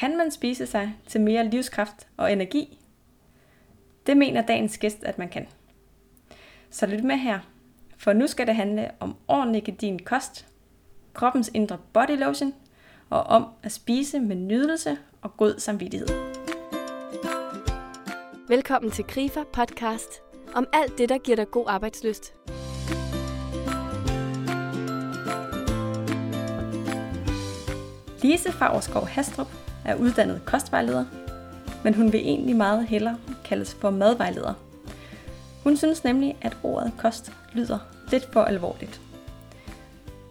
kan man spise sig til mere livskraft og energi? Det mener dagens gæst, at man kan. Så lyt med her, for nu skal det handle om ordentlig din kost, kroppens indre body lotion og om at spise med nydelse og god samvittighed. Velkommen til Grifer podcast om alt det, der giver dig god arbejdsløst. Lise Fagerskov Hastrup er uddannet kostvejleder, men hun vil egentlig meget hellere kaldes for madvejleder. Hun synes nemlig, at ordet kost lyder lidt for alvorligt.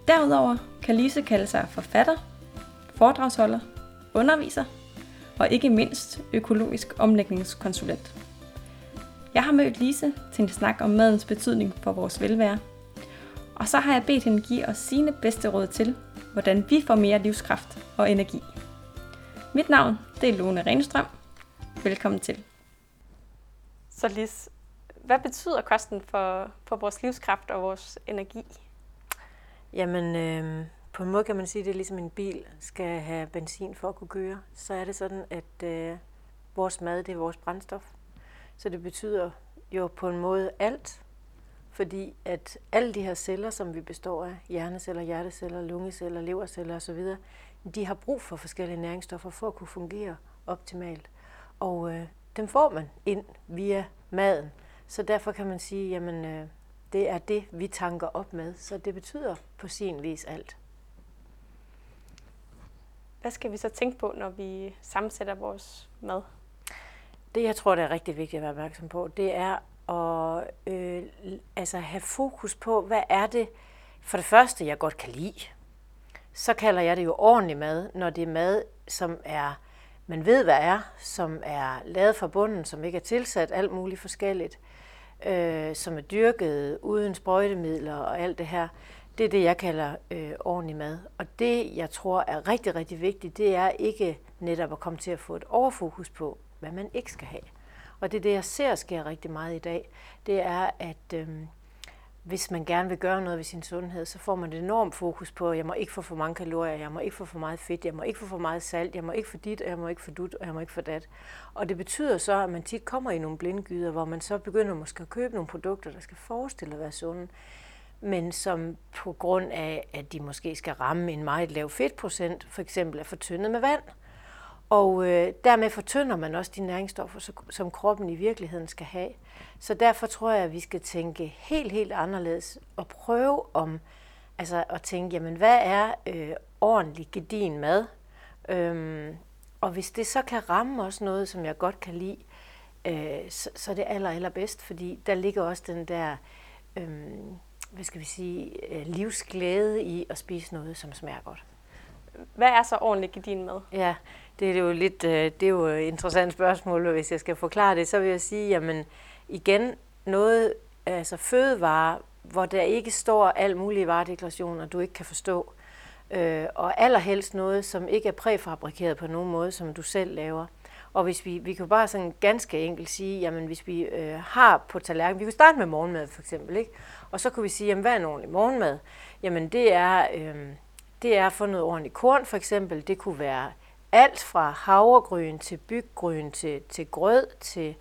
Derudover kan Lise kalde sig forfatter, foredragsholder, underviser og ikke mindst økologisk omlægningskonsulent. Jeg har mødt Lise til en snak om madens betydning for vores velvære, og så har jeg bedt hende give os sine bedste råd til, hvordan vi får mere livskraft og energi. Mit navn det er Lone Renstrøm. Velkommen til. Så Lis, hvad betyder kosten for, for vores livskraft og vores energi? Jamen, øh, på en måde kan man sige, at det er ligesom en bil skal have benzin for at kunne køre. Så er det sådan, at øh, vores mad, det er vores brændstof. Så det betyder jo på en måde alt, fordi at alle de her celler, som vi består af, hjerneceller, hjerteceller, lungeceller, leverceller osv., de har brug for forskellige næringsstoffer for at kunne fungere optimalt. Og øh, dem får man ind via maden. Så derfor kan man sige, jamen øh, det er det, vi tanker op med. Så det betyder på sin vis alt. Hvad skal vi så tænke på, når vi sammensætter vores mad? Det, jeg tror, det er rigtig vigtigt at være opmærksom på, det er at øh, altså have fokus på, hvad er det for det første, jeg godt kan lide. Så kalder jeg det jo ordentlig mad, når det er mad, som er, man ved, hvad er, som er lavet fra bunden, som ikke er tilsat alt muligt forskelligt, øh, som er dyrket uden sprøjtemidler og alt det her. Det er det, jeg kalder øh, ordentlig mad. Og det, jeg tror er rigtig, rigtig vigtigt, det er ikke netop at komme til at få et overfokus på, hvad man ikke skal have. Og det er det, jeg ser sker rigtig meget i dag. Det er, at øh, hvis man gerne vil gøre noget ved sin sundhed, så får man et enormt fokus på, at jeg må ikke få for mange kalorier, jeg må ikke få for meget fedt, jeg må ikke få for meget salt, jeg må ikke få dit, jeg må ikke få dut, og jeg må ikke få dat. Og det betyder så, at man tit kommer i nogle blindgyder, hvor man så begynder måske at købe nogle produkter, der skal forestille at være sunde, men som på grund af, at de måske skal ramme en meget lav fedtprocent, for eksempel er fortyndet med vand. Og øh, dermed fortynder man også de næringsstoffer, som kroppen i virkeligheden skal have. Så derfor tror jeg, at vi skal tænke helt, helt anderledes og prøve om, altså at tænke, jamen hvad er øh, ordentlig gedin mad? Øhm, og hvis det så kan ramme også noget, som jeg godt kan lide, øh, så, så er det aller, aller bedst, fordi der ligger også den der, øh, hvad skal vi sige, øh, livsglæde i at spise noget, som smager godt. Hvad er så ordentlig gedin mad? Ja, det er jo lidt, øh, det er jo et interessant spørgsmål, og hvis jeg skal forklare det, så vil jeg sige, jamen igen, noget, altså fødevarer, hvor der ikke står alt mulige varedeklarationer, du ikke kan forstå. Øh, og allerhelst noget, som ikke er præfabrikeret på nogen måde, som du selv laver. Og hvis vi, vi kan bare sådan ganske enkelt sige, jamen hvis vi øh, har på tallerkenen, vi kan starte med morgenmad for eksempel, ikke? og så kan vi sige, jamen hvad er en ordentlig morgenmad? Jamen det er, øh, det er at få noget ordentligt korn for eksempel, det kunne være alt fra havregryn til byggryn til, til grød til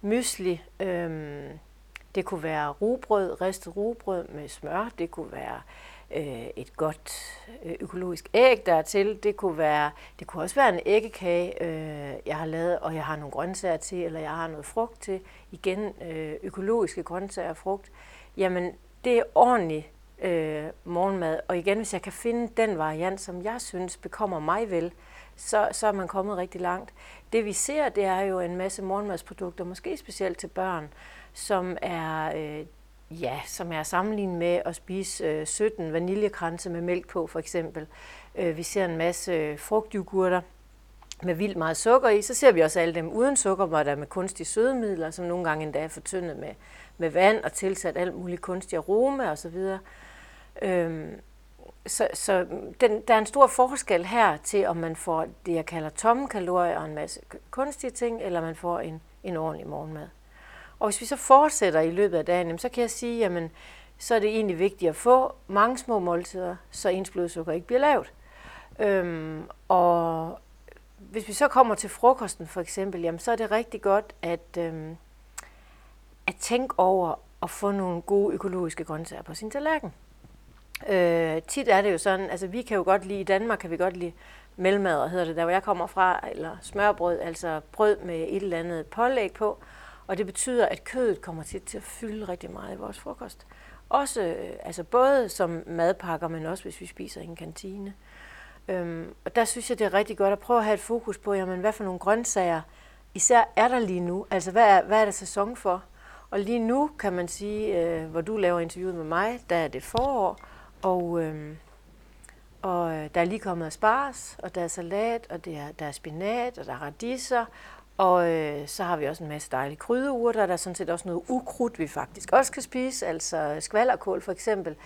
mysli. Øhm, det kunne være rugbrød, ristet rugbrød med smør. Det kunne være øh, et godt øh, økologisk æg dertil. Det kunne, være, det kunne også være en æggekage, øh, jeg har lavet, og jeg har nogle grøntsager til, eller jeg har noget frugt til. Igen øh, økologiske grøntsager og frugt. Jamen, det er ordentlig øh, morgenmad. Og igen, hvis jeg kan finde den variant, som jeg synes bekommer mig vel, så, så er man kommet rigtig langt. Det vi ser, det er jo en masse morgenmadsprodukter, måske specielt til børn, som er, øh, ja, som er sammenlignet med at spise øh, 17 vaniljekranse med mælk på, for eksempel. Øh, vi ser en masse frugtjogurter med vildt meget sukker i. Så ser vi også alle dem uden sukker, hvor der er med kunstige sødemidler, som nogle gange endda er fortyndet med, med vand og tilsat alt muligt kunstig aroma osv. Øhm, så, så den, der er en stor forskel her til, om man får det, jeg kalder tomme kalorier og en masse kunstige ting, eller man får en, en ordentlig morgenmad. Og hvis vi så fortsætter i løbet af dagen, så kan jeg sige, jamen, så er det egentlig vigtigt at få mange små måltider, så ens blodsukker ikke bliver lavt. Øhm, og hvis vi så kommer til frokosten for eksempel, jamen, så er det rigtig godt at, øhm, at tænke over at få nogle gode økologiske grøntsager på sin tallerken. Øh, tit er det jo sådan, altså vi kan jo godt lide, i Danmark kan vi godt lide mellemad, hedder det der, hvor jeg kommer fra, eller smørbrød, altså brød med et eller andet pålæg på. Og det betyder, at kødet kommer tit til at fylde rigtig meget i vores frokost. Også, øh, altså både som madpakker, men også hvis vi spiser i en kantine. Øhm, og der synes jeg, det er rigtig godt at prøve at have et fokus på, jamen, hvad for nogle grøntsager især er der lige nu? Altså, hvad er, hvad er der sæson for? Og lige nu kan man sige, øh, hvor du laver interviewet med mig, der er det forår, Øhm, og, øh, og der er lige kommet spars, og der er salat, og det er, der er spinat, og der er radiser, og øh, så har vi også en masse dejlige krydderurter. Der er sådan set også noget ukrudt, vi faktisk også kan spise, altså skvallerkål for eksempel,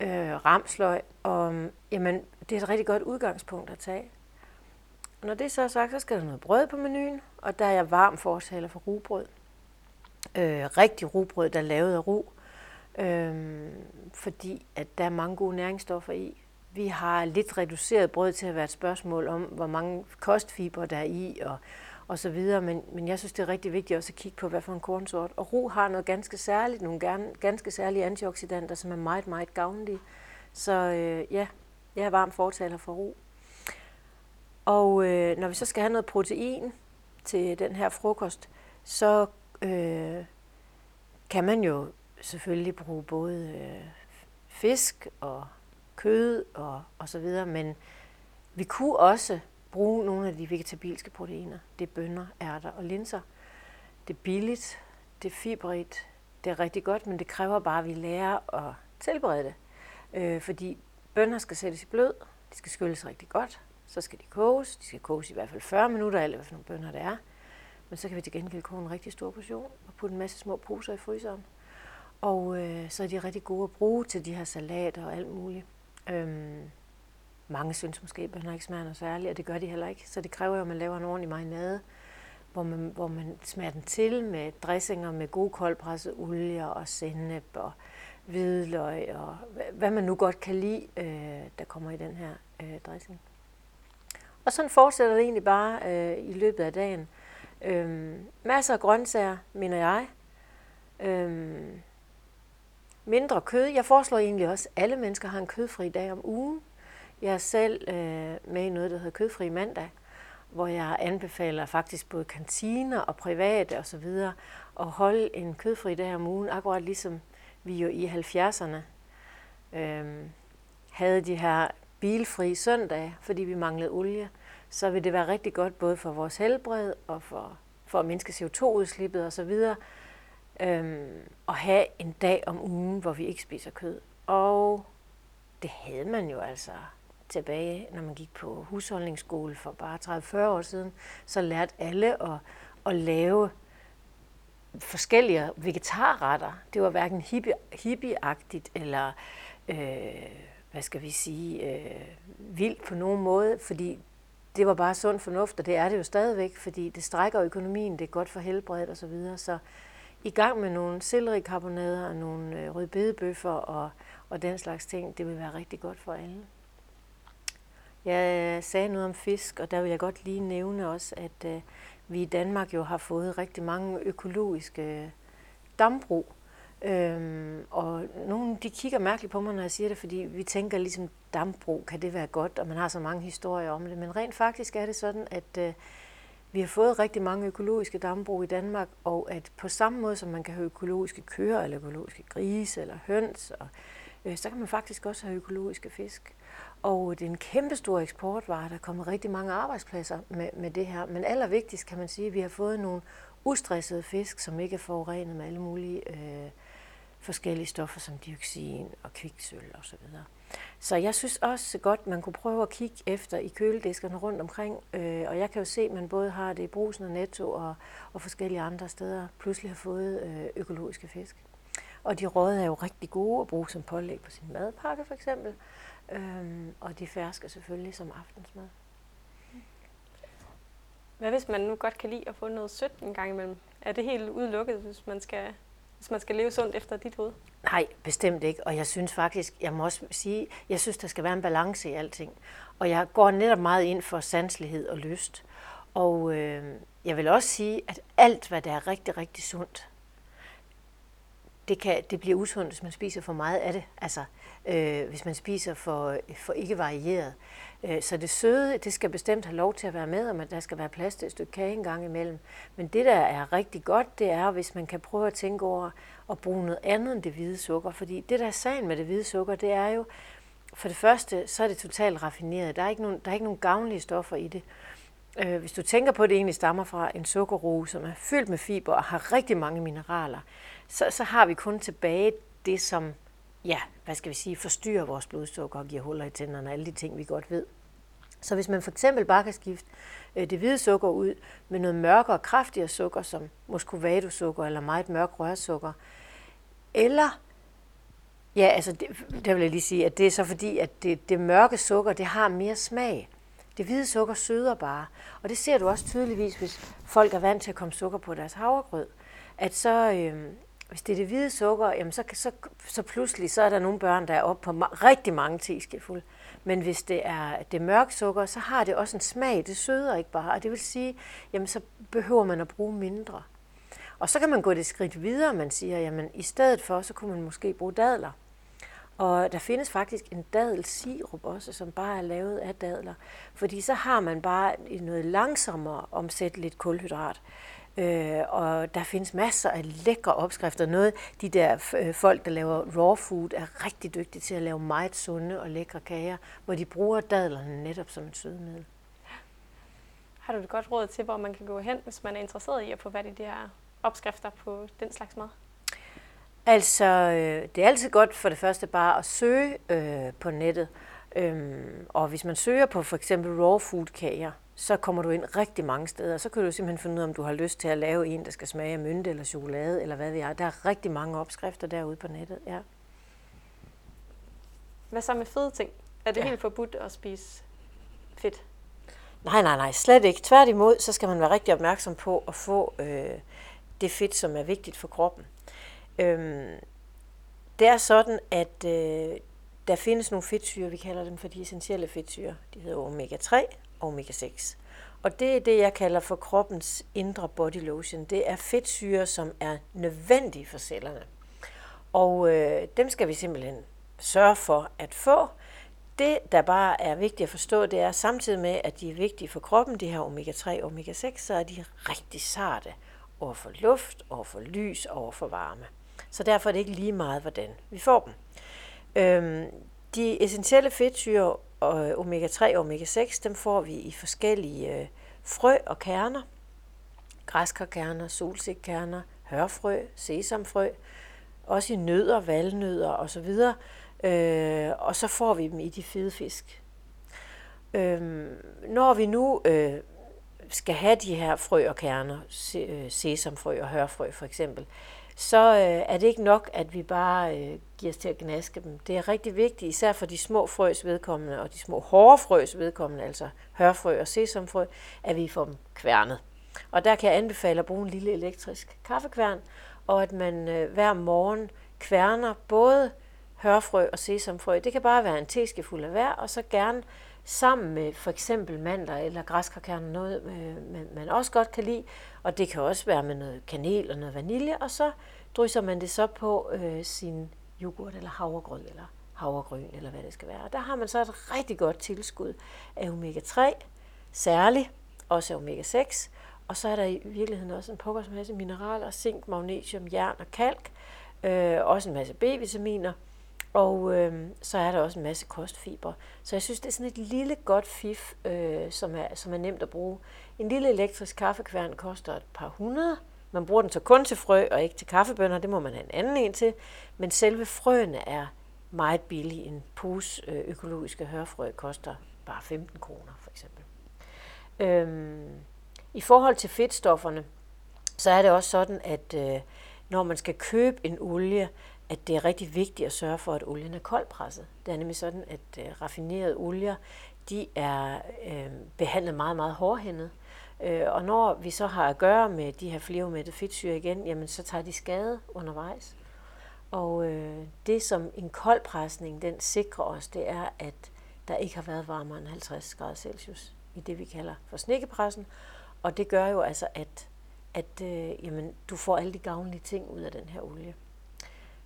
øh, ramsløg. Og øhm, jamen, det er et rigtig godt udgangspunkt at tage. Og når det så er sagt, så skal der noget brød på menuen, og der er jeg varm fortaler for rugbrød. Øh, rigtig rugbrød, der er lavet af rug, øh, fordi at der er mange gode næringsstoffer i. Vi har lidt reduceret brød til at være et spørgsmål om, hvor mange kostfiber der er i, og og så videre. Men, men jeg synes, det er rigtig vigtigt også at kigge på, hvad for en kornsort. Og ro har noget ganske særligt, nogle gerne, ganske særlige antioxidanter, som er meget, meget gavnlige. Så øh, ja, jeg er varm fortaler for ro. Og øh, når vi så skal have noget protein til den her frokost, så øh, kan man jo selvfølgelig bruge både øh, fisk og kød og, og så videre, men vi kunne også bruge nogle af de vegetabilske proteiner. Det er bønner, ærter og linser. Det er billigt, det er fibrigt, det er rigtig godt, men det kræver bare, at vi lærer at tilberede det. Øh, fordi bønner skal sættes i blød, de skal skylles rigtig godt, så skal de koges. De skal koges i hvert fald 40 minutter, eller hvad for nogle bønner det er. Men så kan vi til gengæld koge en rigtig stor portion og putte en masse små poser i fryseren. Og øh, så er de rigtig gode at bruge til de her salater og alt muligt. Øhm, mange synes måske, at bønner ikke smager noget særligt, og det gør de heller ikke. Så det kræver jo, at man laver en ordentlig marinade, hvor man, hvor man smager den til med dressinger med god koldpresset olie og sennep og hvidløg og hvad man nu godt kan lide, øh, der kommer i den her øh, dressing. Og sådan fortsætter det egentlig bare øh, i løbet af dagen. Øh, masser af grøntsager, mener jeg. Øh, mindre kød. Jeg foreslår egentlig også, at alle mennesker har en kødfri dag om ugen. Jeg er selv øh, med i noget, der hedder Kødfri Mandag, hvor jeg anbefaler faktisk både kantiner og private osv. at holde en kødfri dag om ugen, akkurat ligesom vi jo i 70'erne øh, havde de her bilfri søndage, fordi vi manglede olie, så vil det være rigtig godt både for vores helbred og for, for at mindske CO2-udslippet osv., øhm, at have en dag om ugen, hvor vi ikke spiser kød. Og det havde man jo altså tilbage, når man gik på husholdningsskole for bare 30-40 år siden, så lærte alle at, at lave forskellige vegetarretter. Det var hverken hippie, hippieagtigt eller, øh, hvad skal vi sige, øh, vildt på nogen måde, fordi det var bare sund fornuft, og det er det jo stadigvæk, fordi det strækker økonomien, det er godt for helbredet osv. Så, videre. så i gang med nogle sellerikarbonader og nogle øh, rødbedebøffer og, og den slags ting, det vil være rigtig godt for alle. Jeg øh, sagde noget om fisk, og der vil jeg godt lige nævne også, at øh, vi i Danmark jo har fået rigtig mange økologiske øh, dambrug. Øhm, og nogle de kigger mærkeligt på mig, når jeg siger det, fordi vi tænker ligesom, dambrug, kan det være godt, og man har så mange historier om det. Men rent faktisk er det sådan, at øh, vi har fået rigtig mange økologiske dambrug i Danmark, og at på samme måde som man kan have økologiske køer, eller økologiske grise, eller høns, og, øh, så kan man faktisk også have økologiske fisk. Og det er en kæmpe stor eksportvare, der kommer rigtig mange arbejdspladser med, med det her. Men allervigtigst kan man sige, at vi har fået nogle ustressede fisk, som ikke er forurenet med alle mulige øh, forskellige stoffer som dioxin og kviksøl osv. Så, videre så jeg synes også godt, man kunne prøve at kigge efter i kølediskerne rundt omkring. Øh, og jeg kan jo se, at man både har det i Brusen og Netto og, og forskellige andre steder, pludselig har fået øh, økologiske fisk. Og de røde er jo rigtig gode at bruge som pålæg på sin madpakke for eksempel. Øhm, og de ferske selvfølgelig som aftensmad. Hvad hvis man nu godt kan lide at få noget sødt en gang imellem? Er det helt udelukket, hvis man skal hvis man skal leve sundt efter dit hoved? Nej, bestemt ikke. Og jeg synes faktisk, jeg må også sige, jeg synes, der skal være en balance i alting. Og jeg går netop meget ind for sanselighed og lyst. Og øh, jeg vil også sige, at alt, hvad der er rigtig, rigtig sundt, det, kan, det bliver usundt, hvis man spiser for meget af det. Altså, øh, hvis man spiser for, for ikke varieret. Øh, så det søde, det skal bestemt have lov til at være med, og der skal være plads til et stykke kage en gang imellem. Men det, der er rigtig godt, det er, hvis man kan prøve at tænke over at bruge noget andet end det hvide sukker. Fordi det, der er sagen med det hvide sukker, det er jo, for det første, så er det totalt raffineret. Der er ikke nogen, der er ikke nogen gavnlige stoffer i det. Øh, hvis du tænker på, at det egentlig stammer fra en sukkerroe, som er fyldt med fiber og har rigtig mange mineraler, så, så har vi kun tilbage det, som ja, hvad skal vi sige, forstyrrer vores blodsukker og giver huller i tænderne, alle de ting, vi godt ved. Så hvis man for eksempel bare kan skifte øh, det hvide sukker ud med noget mørkere og kraftigere sukker, som muscovado-sukker eller meget mørk rørsukker, eller Ja, altså det, der vil jeg lige sige, at det er så fordi, at det, det mørke sukker, det har mere smag. Det hvide sukker søder bare. Og det ser du også tydeligvis, hvis folk er vant til at komme sukker på deres havregrød. At så, øh, hvis det er det hvide sukker, jamen så, så, så pludselig så er der nogle børn, der er oppe på ma- rigtig mange teskefulde. Men hvis det er det mørke sukker, så har det også en smag. Det søder ikke bare. Og det vil sige, jamen så behøver man at bruge mindre. Og så kan man gå det skridt videre, man siger, jamen i stedet for, så kunne man måske bruge dadler. Og der findes faktisk en dadelsirup også, som bare er lavet af dadler. Fordi så har man bare noget langsommere omsætteligt kulhydrat. Øh, og der findes masser af lækre opskrifter. Noget, de der øh, folk, der laver raw food, er rigtig dygtige til at lave meget sunde og lækre kager, hvor de bruger dadlerne netop som et sødemiddel. Har du et godt råd til, hvor man kan gå hen, hvis man er interesseret i at få fat i de her opskrifter på den slags mad? Altså, øh, det er altid godt for det første bare at søge øh, på nettet. Øhm, og hvis man søger på for eksempel raw food kager, så kommer du ind rigtig mange steder. Så kan du simpelthen finde ud af, om du har lyst til at lave en, der skal smage af mynte eller chokolade, eller hvad ved jeg. Der er rigtig mange opskrifter derude på nettet, ja. Hvad så med fede ting? Er det ja. helt forbudt at spise fedt? Nej, nej, nej, slet ikke. Tværtimod, så skal man være rigtig opmærksom på at få øh, det fedt, som er vigtigt for kroppen. Øhm, det er sådan, at øh, der findes nogle fedtsyre, vi kalder dem for de essentielle fedtsyre. De hedder omega-3 og omega-6. Og det er det, jeg kalder for kroppens indre body lotion. Det er fedtsyre, som er nødvendige for cellerne. Og øh, dem skal vi simpelthen sørge for at få. Det, der bare er vigtigt at forstå, det er samtidig med, at de er vigtige for kroppen, de her omega-3 og omega-6, så er de rigtig sarte over for luft, over for lys, over for varme. Så derfor er det ikke lige meget, hvordan vi får dem. Øhm, de essentielle fedtsyre, og omega-3 og omega-6, dem får vi i forskellige øh, frø og kerner. Græskarkerner, solsikkerner, hørfrø, sesamfrø, også i nødder, valnødder osv. Øh, og så får vi dem i de fede fisk. Øh, når vi nu øh, skal have de her frø og kerner, øh, sesamfrø og hørfrø for eksempel, så øh, er det ikke nok, at vi bare øh, giver os til at gnaske dem. Det er rigtig vigtigt, især for de små frøs vedkommende og de små hårde frøs vedkommende, altså hørfrø og sesamfrø, at vi får dem kværnet. Og der kan jeg anbefale at bruge en lille elektrisk kaffekværn, og at man øh, hver morgen kværner både hørfrø og sesamfrø. Det kan bare være en teskefuld af hver, og så gerne sammen med for eksempel mandler eller græskarkerner, noget øh, man også godt kan lide, og det kan også være med noget kanel og noget vanilje, og så drysser man det så på øh, sin yoghurt eller havregrød eller havregryn eller hvad det skal være. Og der har man så et rigtig godt tilskud af omega-3, særligt også af omega-6, og så er der i virkeligheden også en pokkers masse mineraler, zink, magnesium, jern og kalk, øh, også en masse B-vitaminer, og øh, så er der også en masse kostfiber. Så jeg synes, det er sådan et lille godt fif, øh, som, er, som er nemt at bruge. En lille elektrisk kaffekværn koster et par hundrede. Man bruger den så kun til frø og ikke til kaffebønner. Det må man have en anden en til. Men selve frøene er meget billige. En pose øh, økologiske hørfrø koster bare 15 kroner for eksempel. Øhm, I forhold til fedtstofferne, så er det også sådan, at øh, når man skal købe en olie, at det er rigtig vigtigt at sørge for, at olien er koldpresset. Det er nemlig sådan, at øh, raffinerede olier, de er øh, behandlet meget, meget hårdhændet. Øh, og når vi så har at gøre med de her flerumættede fedtsyre igen, jamen så tager de skade undervejs. Og øh, det, som en koldpresning den sikrer os, det er, at der ikke har været varmere end 50 grader Celsius i det, vi kalder for snikkepressen. Og det gør jo altså, at, at øh, jamen, du får alle de gavnlige ting ud af den her olie.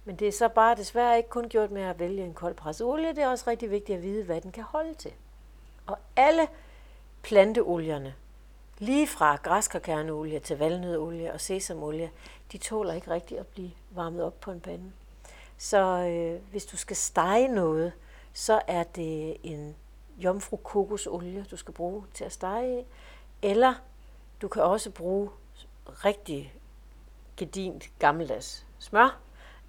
Men det er så bare desværre ikke kun gjort med at vælge en koldpresset olie. Det er også rigtig vigtigt at vide, hvad den kan holde til. Og alle planteolierne, lige fra græskarkerneolie til valnødolie og sesamolie, de tåler ikke rigtig at blive varmet op på en pande. Så øh, hvis du skal stege noget, så er det en jomfru kokosolie, du skal bruge til at stege i. Eller du kan også bruge rigtig gedint gammeldags smør,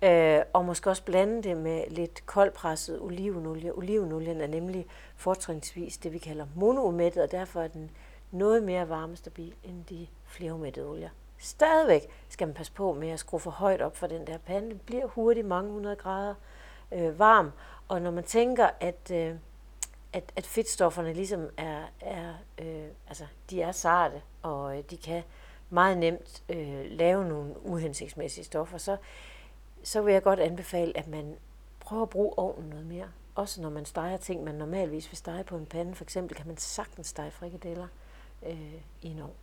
øh, og måske også blande det med lidt koldpresset olivenolie. Olivenolien er nemlig fortrinsvis det, vi kalder monoumættet, og derfor er den noget mere varmestabil end de flerumættede olier. Stadigvæk skal man passe på med at skrue for højt op for den der pande. Den bliver hurtigt mange hundrede grader øh, varm, og når man tænker, at, øh, at, at fedtstofferne ligesom er, er øh, altså, de er sarte, og øh, de kan meget nemt øh, lave nogle uhensigtsmæssige stoffer, så, så vil jeg godt anbefale, at man prøver at bruge ovnen noget mere. Også når man steger ting, man normalvis vil stege på en pande. For eksempel kan man sagtens stege frikadeller øh, i en ovn.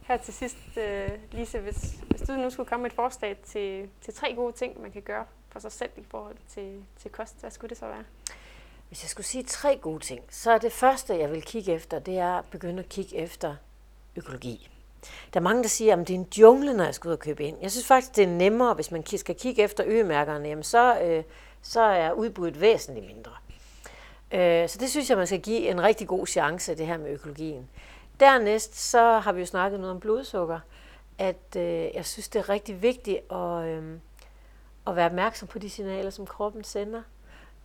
Her til sidst, uh, Lise, hvis, hvis du nu skulle komme med et forslag til, til tre gode ting, man kan gøre for sig selv i forhold til, til kost, hvad skulle det så være? Hvis jeg skulle sige tre gode ting, så er det første, jeg vil kigge efter, det er at begynde at kigge efter økologi. Der er mange, der siger, at det er en jungle, når jeg skal ud og købe ind. Jeg synes faktisk, det er nemmere, hvis man skal kigge efter øgemærkerne, jamen så, øh, så er udbuddet væsentligt mindre. Øh, så det synes jeg, man skal give en rigtig god chance, det her med økologien. Dernæst så har vi jo snakket noget om blodsukker, at øh, jeg synes, det er rigtig vigtigt at, øh, at være opmærksom på de signaler, som kroppen sender.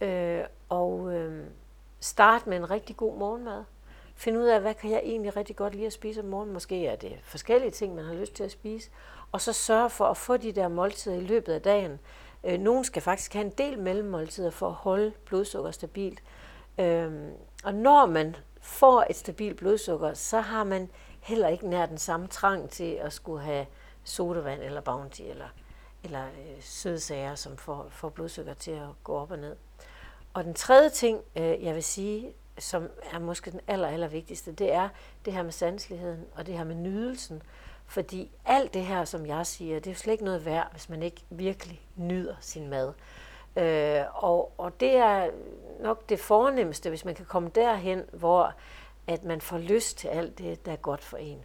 Øh, og øh, starte med en rigtig god morgenmad. Finde ud af, hvad kan jeg egentlig rigtig godt lide at spise om morgenen. Måske er det forskellige ting, man har lyst til at spise. Og så sørge for at få de der måltider i løbet af dagen. Øh, nogen skal faktisk have en del mellemmåltider for at holde blodsukker stabilt. Øh, og når man får et stabilt blodsukker, så har man heller ikke nær den samme trang til at skulle have sodavand eller bounty eller, eller øh, sødsager, som får, får blodsukker til at gå op og ned. Og den tredje ting, øh, jeg vil sige, som er måske den aller, aller vigtigste, det er det her med sanseligheden og det her med nydelsen. Fordi alt det her, som jeg siger, det er jo slet ikke noget værd, hvis man ikke virkelig nyder sin mad. Øh, og, og det er nok det fornemmeste, hvis man kan komme derhen, hvor at man får lyst til alt det, der er godt for en.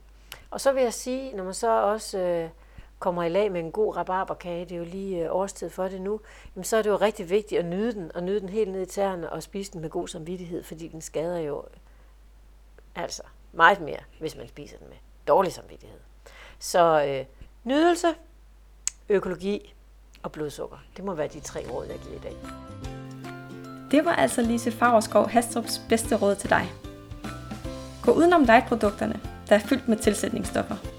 Og så vil jeg sige, når man så også øh, kommer i lag med en god rabarberkage, det er jo lige øh, årstid for det nu, jamen så er det jo rigtig vigtigt at nyde den, og nyde den helt ned i tæerne, og spise den med god samvittighed, fordi den skader jo øh, altså meget mere, hvis man spiser den med dårlig samvittighed. Så øh, nydelse, økologi og blodsukker. Det må være de tre råd, jeg giver i dag. Det var altså Lise Fagerskov Hastrups bedste råd til dig. Gå udenom light-produkterne, der er fyldt med tilsætningsstoffer.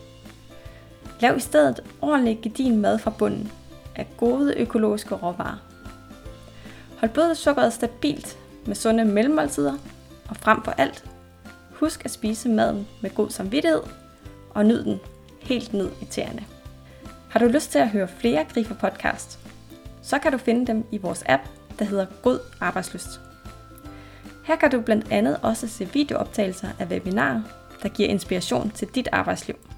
Lav i stedet ordentlig gedin mad fra bunden af gode økologiske råvarer. Hold blodsukkeret stabilt med sunde mellemmåltider, og frem for alt, husk at spise maden med god samvittighed og nyd den helt ned i tæerne. Har du lyst til at høre flere Grifer podcast, så kan du finde dem i vores app, der hedder God Arbejdsløst. Her kan du blandt andet også se videooptagelser af webinarer, der giver inspiration til dit arbejdsliv.